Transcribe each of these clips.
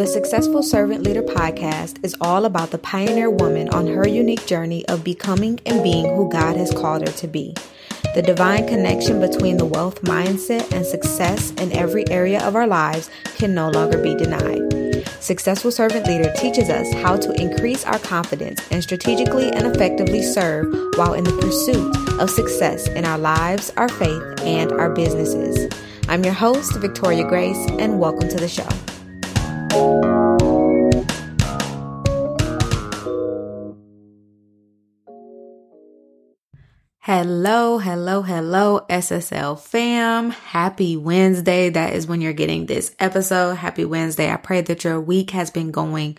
The Successful Servant Leader podcast is all about the pioneer woman on her unique journey of becoming and being who God has called her to be. The divine connection between the wealth mindset and success in every area of our lives can no longer be denied. Successful Servant Leader teaches us how to increase our confidence and strategically and effectively serve while in the pursuit of success in our lives, our faith, and our businesses. I'm your host, Victoria Grace, and welcome to the show. Hello, hello, hello, SSL fam. Happy Wednesday. That is when you're getting this episode. Happy Wednesday. I pray that your week has been going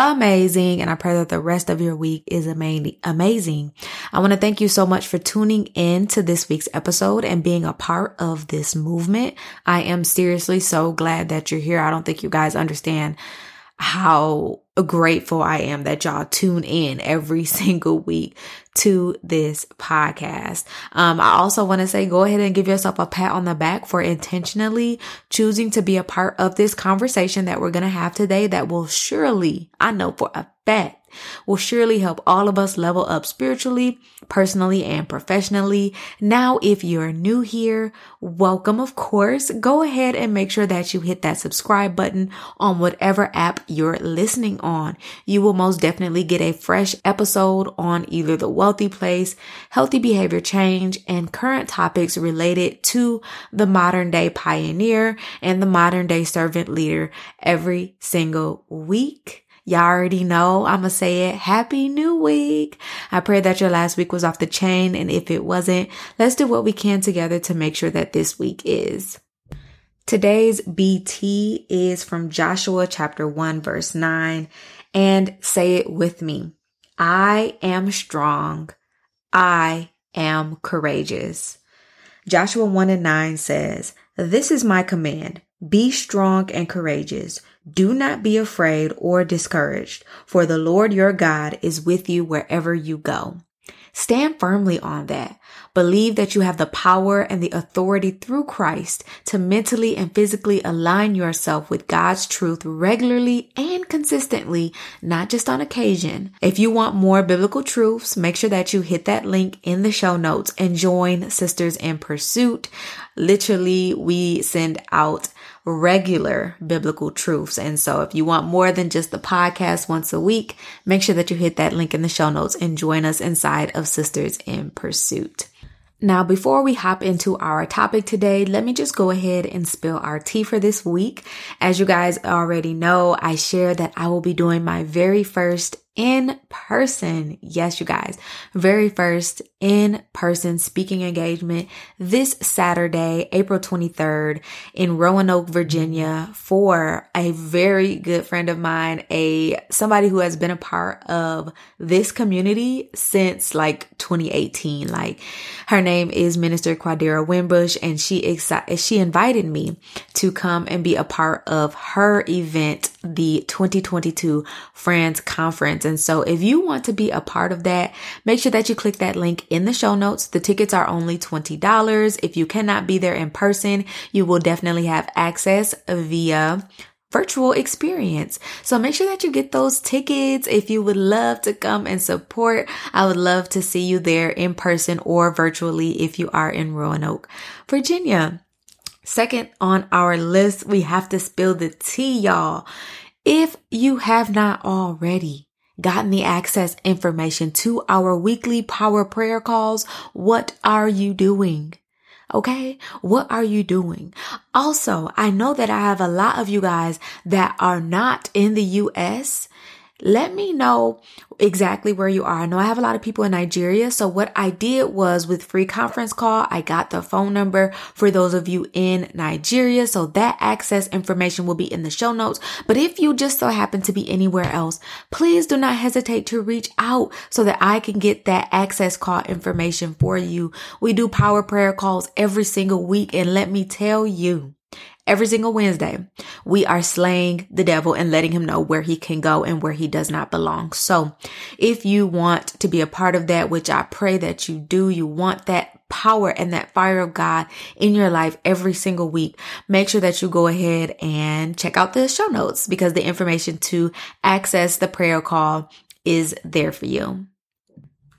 amazing. And I pray that the rest of your week is amazing. I want to thank you so much for tuning in to this week's episode and being a part of this movement. I am seriously so glad that you're here. I don't think you guys understand how grateful I am that y'all tune in every single week to this podcast. Um, I also want to say go ahead and give yourself a pat on the back for intentionally choosing to be a part of this conversation that we're going to have today that will surely, I know for a fact, will surely help all of us level up spiritually, personally, and professionally. Now, if you're new here, welcome, of course. Go ahead and make sure that you hit that subscribe button on whatever app you're listening on. You will most definitely get a fresh episode on either the wealthy place, healthy behavior change, and current topics related to the modern day pioneer and the modern day servant leader every single week. Y'all already know I'm gonna say it. Happy new week. I pray that your last week was off the chain. And if it wasn't, let's do what we can together to make sure that this week is. Today's BT is from Joshua chapter 1 verse 9 and say it with me. I am strong. I am courageous. Joshua 1 and 9 says, This is my command. Be strong and courageous. Do not be afraid or discouraged, for the Lord your God is with you wherever you go. Stand firmly on that. Believe that you have the power and the authority through Christ to mentally and physically align yourself with God's truth regularly and consistently, not just on occasion. If you want more biblical truths, make sure that you hit that link in the show notes and join Sisters in Pursuit. Literally, we send out regular biblical truths. And so if you want more than just the podcast once a week, make sure that you hit that link in the show notes and join us inside of Sisters in Pursuit. Now, before we hop into our topic today, let me just go ahead and spill our tea for this week. As you guys already know, I share that I will be doing my very first in person. Yes, you guys, very first in person speaking engagement this Saturday, April 23rd in Roanoke, Virginia for a very good friend of mine, a somebody who has been a part of this community since like 2018. Like her name is Minister Quadira Wimbush and she excited, she invited me to come and be a part of her event, the 2022 Friends Conference. And so if you want to be a part of that, make sure that you click that link in the show notes. The tickets are only $20. If you cannot be there in person, you will definitely have access via virtual experience. So make sure that you get those tickets. If you would love to come and support, I would love to see you there in person or virtually if you are in Roanoke, Virginia. Second on our list, we have to spill the tea, y'all. If you have not already, gotten the access information to our weekly power prayer calls, what are you doing? Okay. What are you doing? Also, I know that I have a lot of you guys that are not in the U.S let me know exactly where you are. I know I have a lot of people in Nigeria. So what I did was with free conference call, I got the phone number for those of you in Nigeria. So that access information will be in the show notes. But if you just so happen to be anywhere else, please do not hesitate to reach out so that I can get that access call information for you. We do power prayer calls every single week. And let me tell you, Every single Wednesday, we are slaying the devil and letting him know where he can go and where he does not belong. So if you want to be a part of that, which I pray that you do, you want that power and that fire of God in your life every single week, make sure that you go ahead and check out the show notes because the information to access the prayer call is there for you.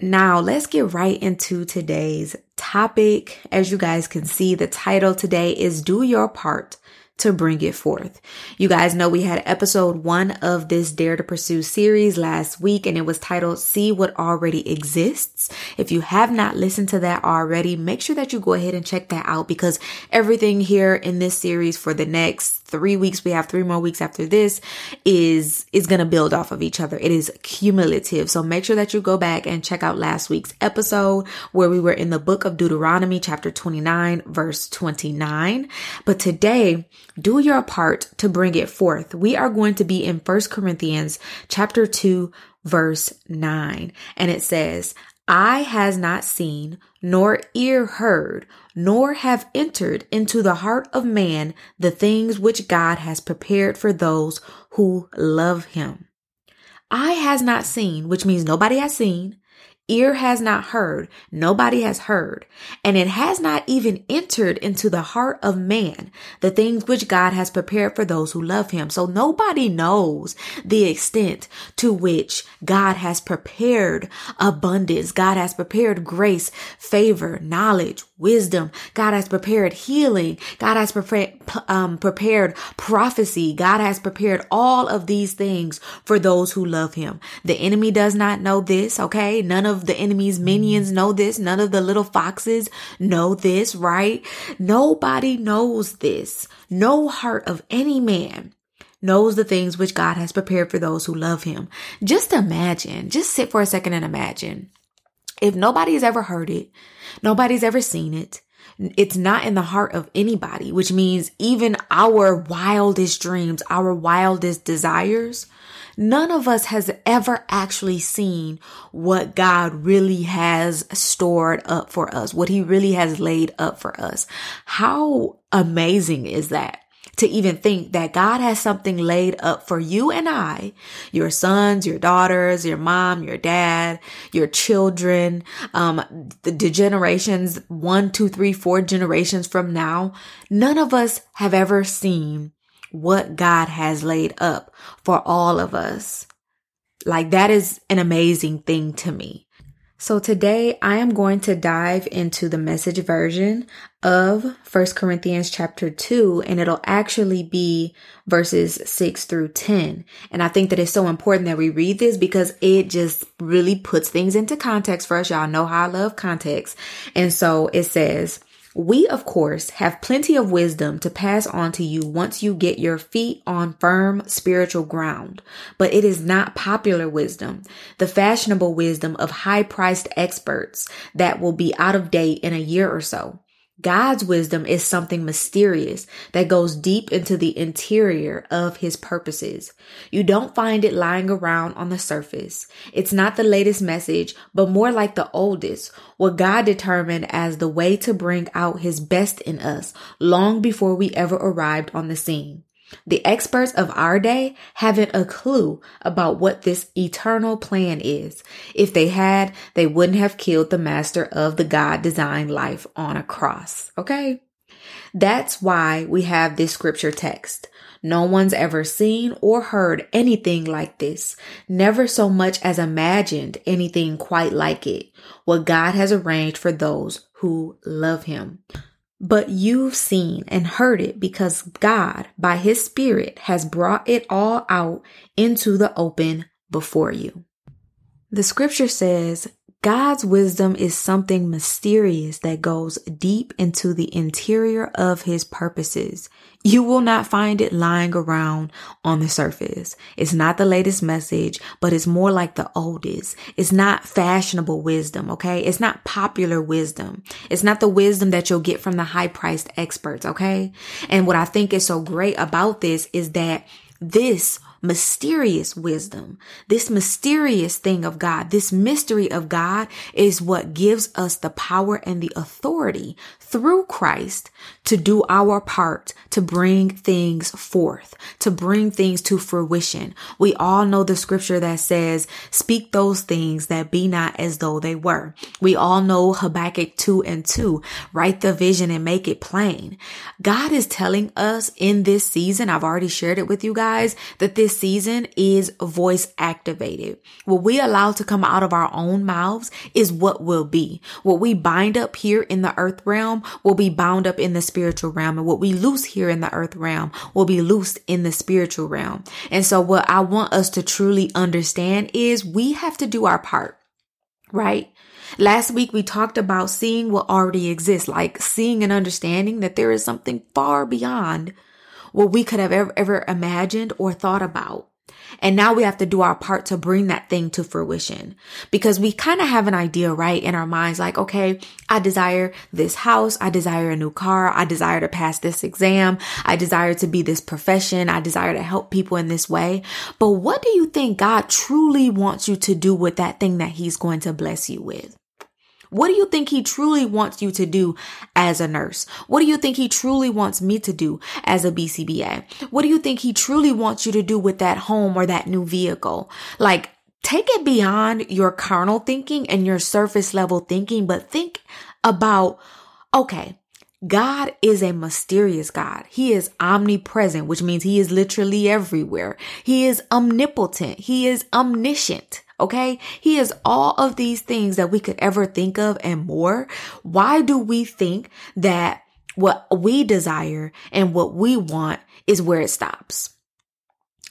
Now, let's get right into today's topic. As you guys can see, the title today is Do Your Part to bring it forth. You guys know we had episode one of this Dare to Pursue series last week and it was titled See What Already Exists. If you have not listened to that already, make sure that you go ahead and check that out because everything here in this series for the next three weeks, we have three more weeks after this is, is going to build off of each other. It is cumulative. So make sure that you go back and check out last week's episode where we were in the book of Deuteronomy, chapter 29, verse 29. But today, do your part to bring it forth. We are going to be in First Corinthians chapter 2, verse 9. And it says, Eye has not seen, nor ear heard, nor have entered into the heart of man the things which God has prepared for those who love him. Eye has not seen, which means nobody has seen, ear has not heard, nobody has heard, and it has not even entered into the heart of man the things which God has prepared for those who love him. So nobody knows the extent to which God has prepared abundance. God has prepared grace, favor, knowledge, wisdom. God has prepared healing. God has prepared, um, prepared prophecy. God has prepared all of these things for those who love him. The enemy does not know this. Okay. None of the enemy's minions know this. None of the little foxes know this, right? Nobody knows this. No heart of any man knows the things which God has prepared for those who love him. Just imagine, just sit for a second and imagine. If nobody's ever heard it, nobody's ever seen it, it's not in the heart of anybody, which means even our wildest dreams, our wildest desires None of us has ever actually seen what God really has stored up for us, what he really has laid up for us. How amazing is that? To even think that God has something laid up for you and I, your sons, your daughters, your mom, your dad, your children, um, the, the generations one, two, three, four generations from now. None of us have ever seen what God has laid up for all of us. Like that is an amazing thing to me. So today I am going to dive into the message version of First Corinthians chapter 2 and it'll actually be verses 6 through 10. And I think that it's so important that we read this because it just really puts things into context for us. Y'all know how I love context. And so it says, we, of course, have plenty of wisdom to pass on to you once you get your feet on firm spiritual ground, but it is not popular wisdom, the fashionable wisdom of high priced experts that will be out of date in a year or so. God's wisdom is something mysterious that goes deep into the interior of his purposes. You don't find it lying around on the surface. It's not the latest message, but more like the oldest, what God determined as the way to bring out his best in us long before we ever arrived on the scene. The experts of our day haven't a clue about what this eternal plan is. If they had, they wouldn't have killed the master of the God designed life on a cross. Okay. That's why we have this scripture text. No one's ever seen or heard anything like this, never so much as imagined anything quite like it. What God has arranged for those who love him. But you've seen and heard it because God, by his spirit, has brought it all out into the open before you. The scripture says, God's wisdom is something mysterious that goes deep into the interior of his purposes. You will not find it lying around on the surface. It's not the latest message, but it's more like the oldest. It's not fashionable wisdom, okay? It's not popular wisdom. It's not the wisdom that you'll get from the high priced experts, okay? And what I think is so great about this is that this mysterious wisdom. This mysterious thing of God, this mystery of God is what gives us the power and the authority through Christ to do our part to bring things forth, to bring things to fruition. We all know the scripture that says, speak those things that be not as though they were. We all know Habakkuk 2 and 2, write the vision and make it plain. God is telling us in this season, I've already shared it with you guys, that this season is voice activated. What we allow to come out of our own mouths is what will be. What we bind up here in the earth realm will be bound up in the spiritual realm. And what we loose here in the earth realm will be loosed in the spiritual realm. And so what I want us to truly understand is we have to do our part, right? Last week we talked about seeing what already exists, like seeing and understanding that there is something far beyond what we could have ever, ever imagined or thought about. And now we have to do our part to bring that thing to fruition because we kind of have an idea, right? In our minds, like, okay, I desire this house. I desire a new car. I desire to pass this exam. I desire to be this profession. I desire to help people in this way. But what do you think God truly wants you to do with that thing that he's going to bless you with? What do you think he truly wants you to do as a nurse? What do you think he truly wants me to do as a BCBA? What do you think he truly wants you to do with that home or that new vehicle? Like, take it beyond your carnal thinking and your surface level thinking, but think about, okay, God is a mysterious God. He is omnipresent, which means he is literally everywhere. He is omnipotent. He is omniscient. Okay. He is all of these things that we could ever think of and more. Why do we think that what we desire and what we want is where it stops?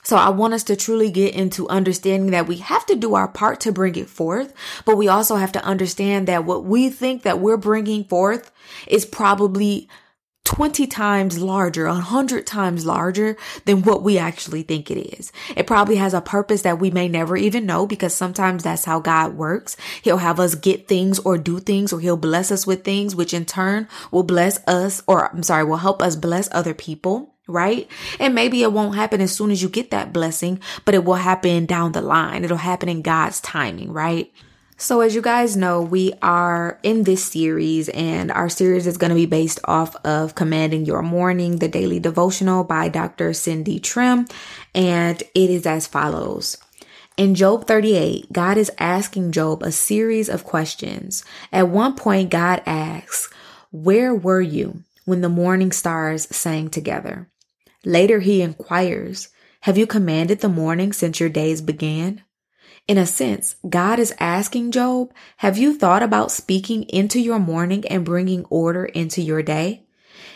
So I want us to truly get into understanding that we have to do our part to bring it forth, but we also have to understand that what we think that we're bringing forth is probably 20 times larger, 100 times larger than what we actually think it is. It probably has a purpose that we may never even know because sometimes that's how God works. He'll have us get things or do things or he'll bless us with things, which in turn will bless us or I'm sorry, will help us bless other people right? And maybe it won't happen as soon as you get that blessing, but it will happen down the line. It'll happen in God's timing, right? So, as you guys know, we are in this series, and our series is going to be based off of Commanding Your Morning, the daily devotional by Dr. Cindy Trimm. And it is as follows. In Job 38, God is asking Job a series of questions. At one point, God asks, Where were you when the morning stars sang together? Later, he inquires, Have you commanded the morning since your days began? In a sense, God is asking Job, have you thought about speaking into your morning and bringing order into your day?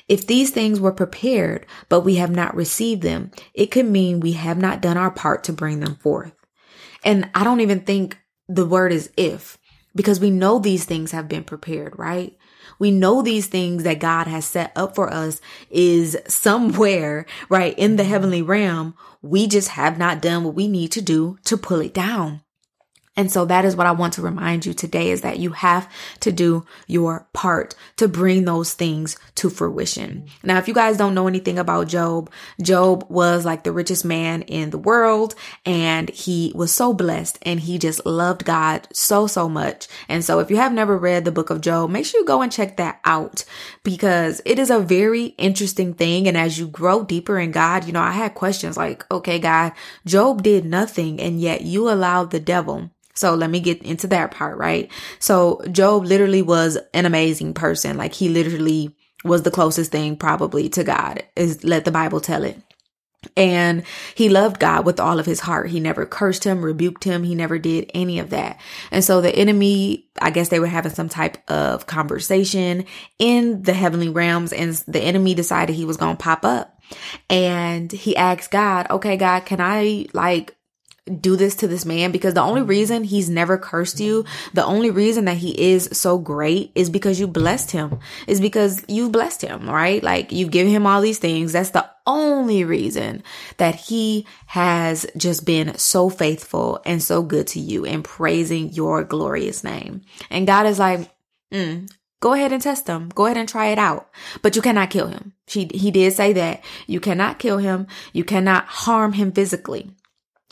If these things were prepared, but we have not received them, it could mean we have not done our part to bring them forth. And I don't even think the word is if, because we know these things have been prepared, right? We know these things that God has set up for us is somewhere, right, in the heavenly realm. We just have not done what we need to do to pull it down. And so that is what I want to remind you today is that you have to do your part to bring those things to fruition. Now, if you guys don't know anything about Job, Job was like the richest man in the world and he was so blessed and he just loved God so, so much. And so if you have never read the book of Job, make sure you go and check that out because it is a very interesting thing. And as you grow deeper in God, you know, I had questions like, okay, God, Job did nothing and yet you allowed the devil so let me get into that part, right? So Job literally was an amazing person. Like he literally was the closest thing probably to God is let the Bible tell it. And he loved God with all of his heart. He never cursed him, rebuked him. He never did any of that. And so the enemy, I guess they were having some type of conversation in the heavenly realms and the enemy decided he was going to pop up. And he asked God, okay, God, can I like do this to this man because the only reason he's never cursed you, the only reason that he is so great is because you blessed him, is because you blessed him, right? Like you've given him all these things. That's the only reason that he has just been so faithful and so good to you and praising your glorious name. And God is like, mm, go ahead and test him. Go ahead and try it out. But you cannot kill him. She, he did say that you cannot kill him. You cannot harm him physically.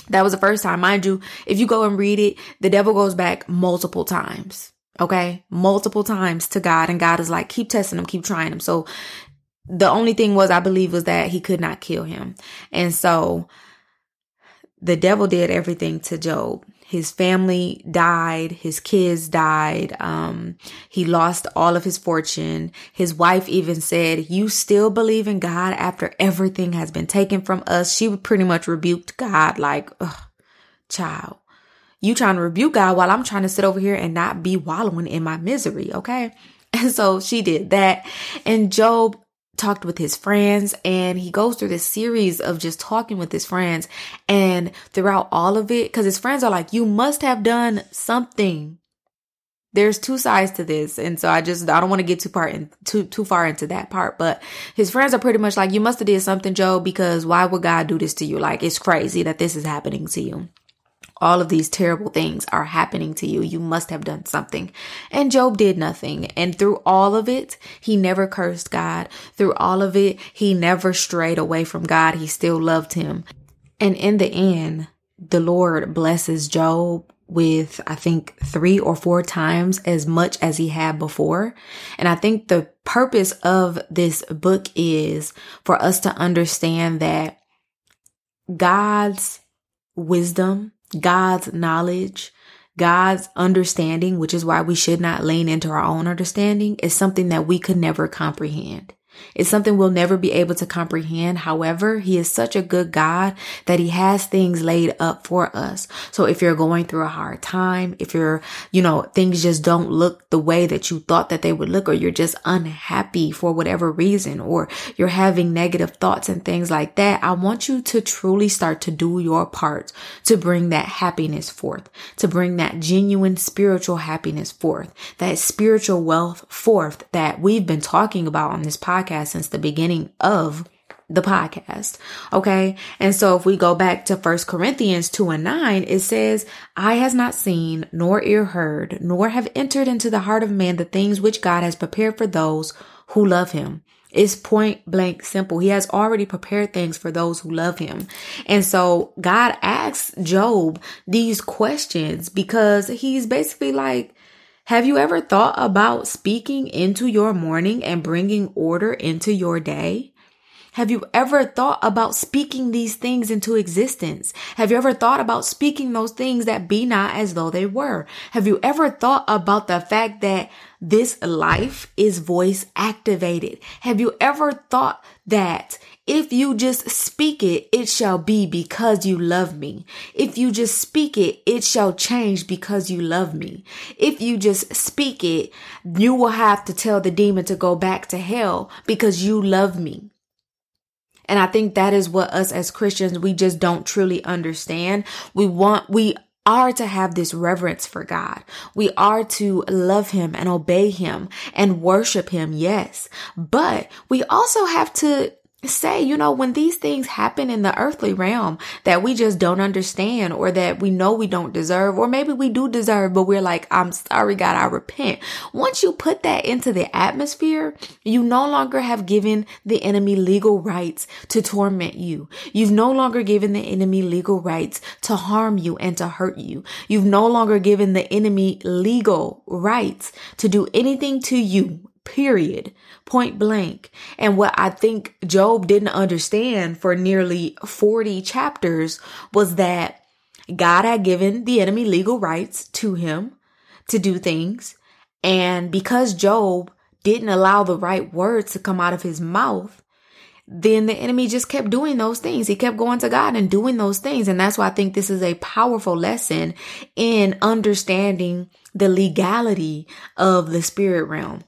That was the first time. Mind you, if you go and read it, the devil goes back multiple times. Okay. Multiple times to God. And God is like, keep testing him, keep trying him. So the only thing was, I believe, was that he could not kill him. And so the devil did everything to Job. His family died. His kids died. Um, he lost all of his fortune. His wife even said, you still believe in God after everything has been taken from us. She pretty much rebuked God like, child, you trying to rebuke God while I'm trying to sit over here and not be wallowing in my misery. Okay. And so she did that. And Job talked with his friends and he goes through this series of just talking with his friends. And throughout all of it because his friends are like you must have done something. There's two sides to this and so i just i don't want to get too part in, too too far into that part but his friends are pretty much like you must have did something Job because why would god do this to you? Like it's crazy that this is happening to you all of these terrible things are happening to you. You must have done something. And Job did nothing. And through all of it, he never cursed God. Through all of it, he never strayed away from God. He still loved him. And in the end, the Lord blesses Job with, I think, three or four times as much as he had before. And I think the purpose of this book is for us to understand that God's wisdom God's knowledge, God's understanding, which is why we should not lean into our own understanding, is something that we could never comprehend. It's something we'll never be able to comprehend. However, he is such a good God that he has things laid up for us. So if you're going through a hard time, if you're, you know, things just don't look the way that you thought that they would look, or you're just unhappy for whatever reason, or you're having negative thoughts and things like that, I want you to truly start to do your part to bring that happiness forth, to bring that genuine spiritual happiness forth, that spiritual wealth forth that we've been talking about on this podcast podcast since the beginning of the podcast. Okay. And so if we go back to first Corinthians 2 and 9, it says, Eye has not seen, nor ear heard, nor have entered into the heart of man the things which God has prepared for those who love him. It's point blank simple. He has already prepared things for those who love him. And so God asks Job these questions because he's basically like, have you ever thought about speaking into your morning and bringing order into your day? Have you ever thought about speaking these things into existence? Have you ever thought about speaking those things that be not as though they were? Have you ever thought about the fact that this life is voice activated? Have you ever thought that if you just speak it, it shall be because you love me. If you just speak it, it shall change because you love me. If you just speak it, you will have to tell the demon to go back to hell because you love me. And I think that is what us as Christians, we just don't truly understand. We want, we are to have this reverence for God. We are to love Him and obey Him and worship Him, yes. But we also have to say, you know, when these things happen in the earthly realm that we just don't understand or that we know we don't deserve, or maybe we do deserve, but we're like, I'm sorry, God, I repent. Once you put that into the atmosphere, you no longer have given the enemy legal rights to torment you. You've no longer given the enemy legal rights to harm you and to hurt you. You've no longer given the enemy legal rights to do anything to you period, point blank. And what I think Job didn't understand for nearly 40 chapters was that God had given the enemy legal rights to him to do things. And because Job didn't allow the right words to come out of his mouth, then the enemy just kept doing those things. He kept going to God and doing those things. And that's why I think this is a powerful lesson in understanding the legality of the spirit realm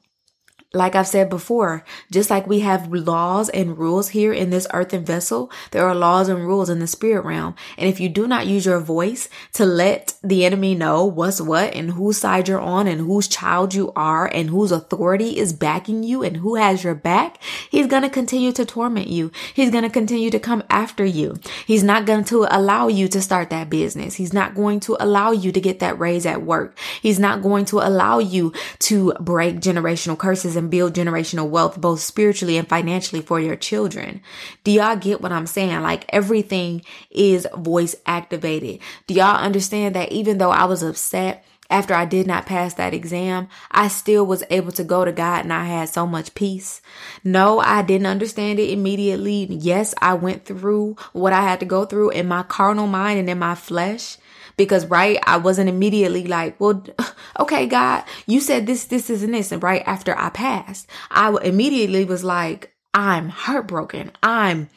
like I've said before, just like we have laws and rules here in this earthen vessel, there are laws and rules in the spirit realm. And if you do not use your voice to let the enemy know what's what and whose side you're on and whose child you are and whose authority is backing you and who has your back, he's going to continue to torment you. He's going to continue to come after you. He's not going to allow you to start that business. He's not going to allow you to get that raise at work. He's not going to allow you to break generational curses build generational wealth both spiritually and financially for your children. Do y'all get what I'm saying? Like everything is voice activated. Do y'all understand that even though I was upset after I did not pass that exam, I still was able to go to God and I had so much peace. No, I didn't understand it immediately. Yes, I went through what I had to go through in my carnal mind and in my flesh because right i wasn't immediately like well okay god you said this this is and this and right after i passed i immediately was like i'm heartbroken i'm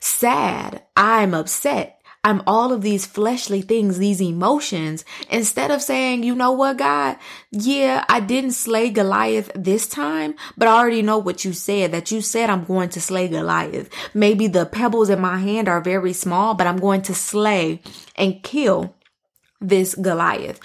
sad i'm upset I'm all of these fleshly things, these emotions, instead of saying, you know what, God? Yeah, I didn't slay Goliath this time, but I already know what you said, that you said I'm going to slay Goliath. Maybe the pebbles in my hand are very small, but I'm going to slay and kill this Goliath.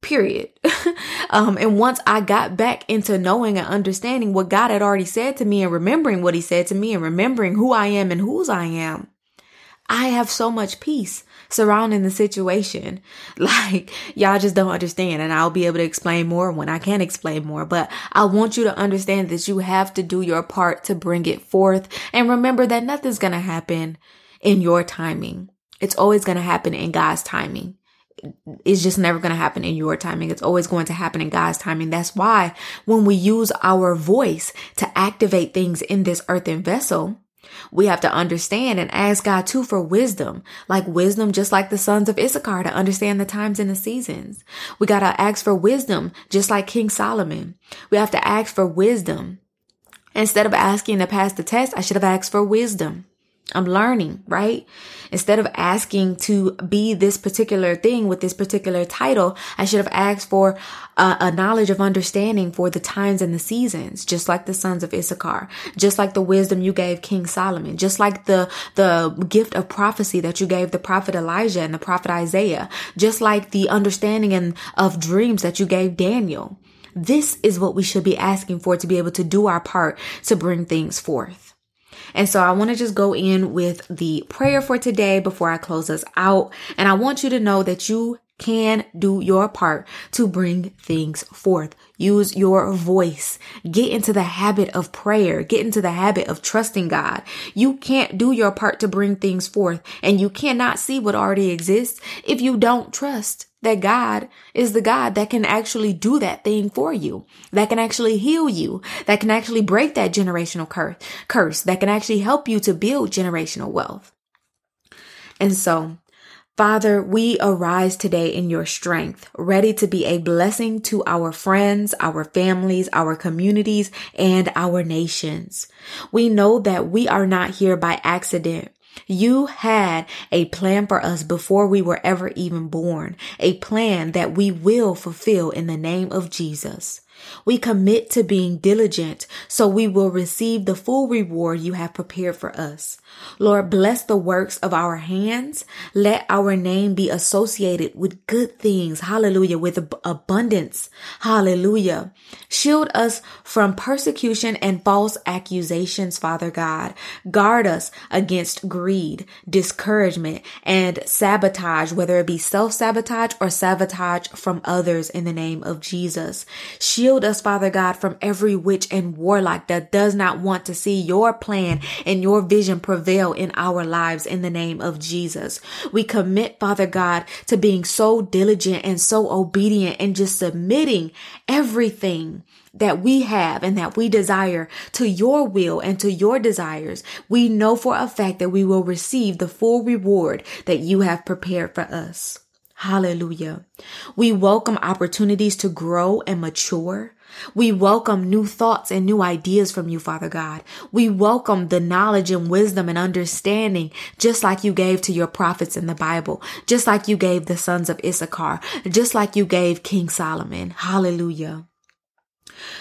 Period. um, and once I got back into knowing and understanding what God had already said to me and remembering what he said to me and remembering who I am and whose I am, I have so much peace surrounding the situation. Like, y'all just don't understand. And I'll be able to explain more when I can explain more. But I want you to understand that you have to do your part to bring it forth. And remember that nothing's going to happen in your timing. It's always going to happen in God's timing it's just never going to happen in your timing. It's always going to happen in God's timing. That's why when we use our voice to activate things in this earthen vessel, we have to understand and ask God too for wisdom, like wisdom, just like the sons of Issachar to understand the times and the seasons. We got to ask for wisdom, just like King Solomon. We have to ask for wisdom. Instead of asking to pass the test, I should have asked for wisdom. I'm learning, right? Instead of asking to be this particular thing with this particular title, I should have asked for a, a, knowledge of understanding for the times and the seasons, just like the sons of Issachar, just like the wisdom you gave King Solomon, just like the, the gift of prophecy that you gave the prophet Elijah and the prophet Isaiah, just like the understanding and of dreams that you gave Daniel. This is what we should be asking for to be able to do our part to bring things forth. And so I want to just go in with the prayer for today before I close us out. And I want you to know that you can do your part to bring things forth. Use your voice. Get into the habit of prayer. Get into the habit of trusting God. You can't do your part to bring things forth and you cannot see what already exists if you don't trust that God is the God that can actually do that thing for you, that can actually heal you, that can actually break that generational cur- curse, that can actually help you to build generational wealth. And so, Father, we arise today in your strength, ready to be a blessing to our friends, our families, our communities, and our nations. We know that we are not here by accident. You had a plan for us before we were ever even born, a plan that we will fulfill in the name of Jesus. We commit to being diligent so we will receive the full reward you have prepared for us. Lord, bless the works of our hands. Let our name be associated with good things. Hallelujah. With ab- abundance. Hallelujah. Shield us from persecution and false accusations, Father God. Guard us against greed, discouragement, and sabotage, whether it be self-sabotage or sabotage from others in the name of Jesus. Shield us, Father God, from every witch and warlock that does not want to see your plan and your vision prevail in our lives in the name of Jesus. We commit, Father God, to being so diligent and so obedient and just submitting everything that we have and that we desire to your will and to your desires, we know for a fact that we will receive the full reward that you have prepared for us. Hallelujah. We welcome opportunities to grow and mature. We welcome new thoughts and new ideas from you, Father God. We welcome the knowledge and wisdom and understanding, just like you gave to your prophets in the Bible, just like you gave the sons of Issachar, just like you gave King Solomon. Hallelujah.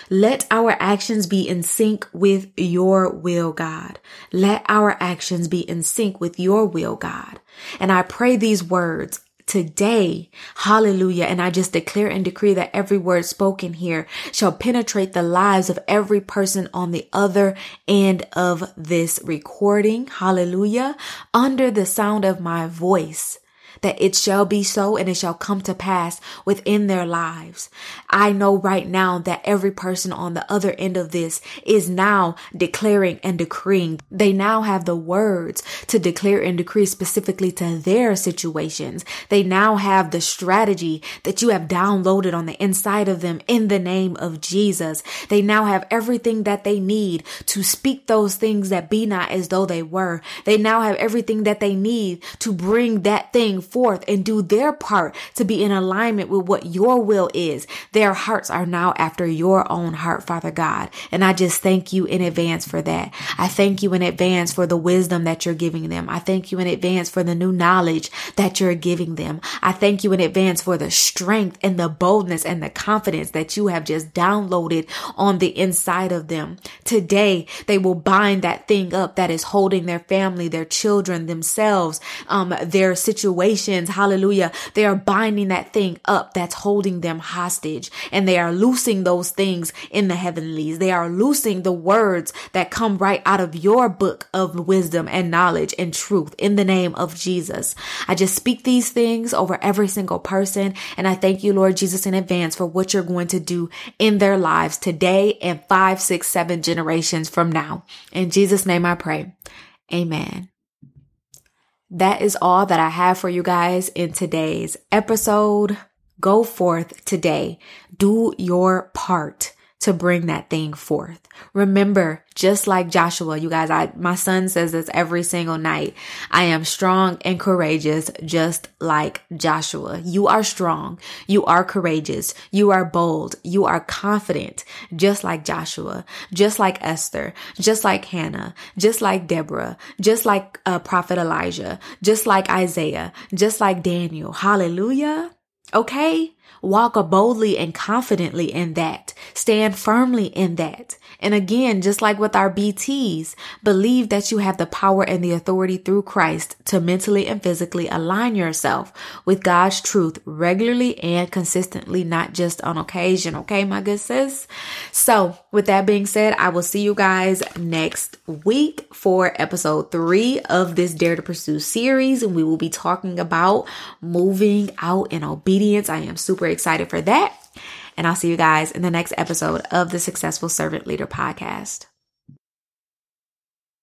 Let our actions be in sync with your will, God. Let our actions be in sync with your will, God. And I pray these words today. Hallelujah. And I just declare and decree that every word spoken here shall penetrate the lives of every person on the other end of this recording. Hallelujah. Under the sound of my voice that it shall be so and it shall come to pass within their lives. I know right now that every person on the other end of this is now declaring and decreeing. They now have the words to declare and decree specifically to their situations. They now have the strategy that you have downloaded on the inside of them in the name of Jesus. They now have everything that they need to speak those things that be not as though they were. They now have everything that they need to bring that thing forth and do their part to be in alignment with what your will is. Their hearts are now after your own heart, Father God. And I just thank you in advance for that. I thank you in advance for the wisdom that you're giving them. I thank you in advance for the new knowledge that you're giving them. I thank you in advance for the strength and the boldness and the confidence that you have just downloaded on the inside of them. Today, they will bind that thing up that is holding their family, their children, themselves, um, their Hallelujah. They are binding that thing up that's holding them hostage and they are loosing those things in the heavenlies. They are loosing the words that come right out of your book of wisdom and knowledge and truth in the name of Jesus. I just speak these things over every single person and I thank you, Lord Jesus, in advance for what you're going to do in their lives today and five, six, seven generations from now. In Jesus' name I pray. Amen. That is all that I have for you guys in today's episode. Go forth today. Do your part to bring that thing forth. Remember, just like Joshua, you guys, I, my son says this every single night. I am strong and courageous, just like Joshua. You are strong. You are courageous. You are bold. You are confident, just like Joshua, just like Esther, just like Hannah, just like Deborah, just like uh, Prophet Elijah, just like Isaiah, just like Daniel. Hallelujah. Okay. Walk boldly and confidently in that. Stand firmly in that. And again, just like with our BTs, believe that you have the power and the authority through Christ to mentally and physically align yourself with God's truth regularly and consistently, not just on occasion. Okay, my good sis. So with that being said, I will see you guys next week for episode three of this Dare to Pursue series. And we will be talking about moving out in obedience. I am super excited for that. And I'll see you guys in the next episode of the Successful Servant Leader podcast.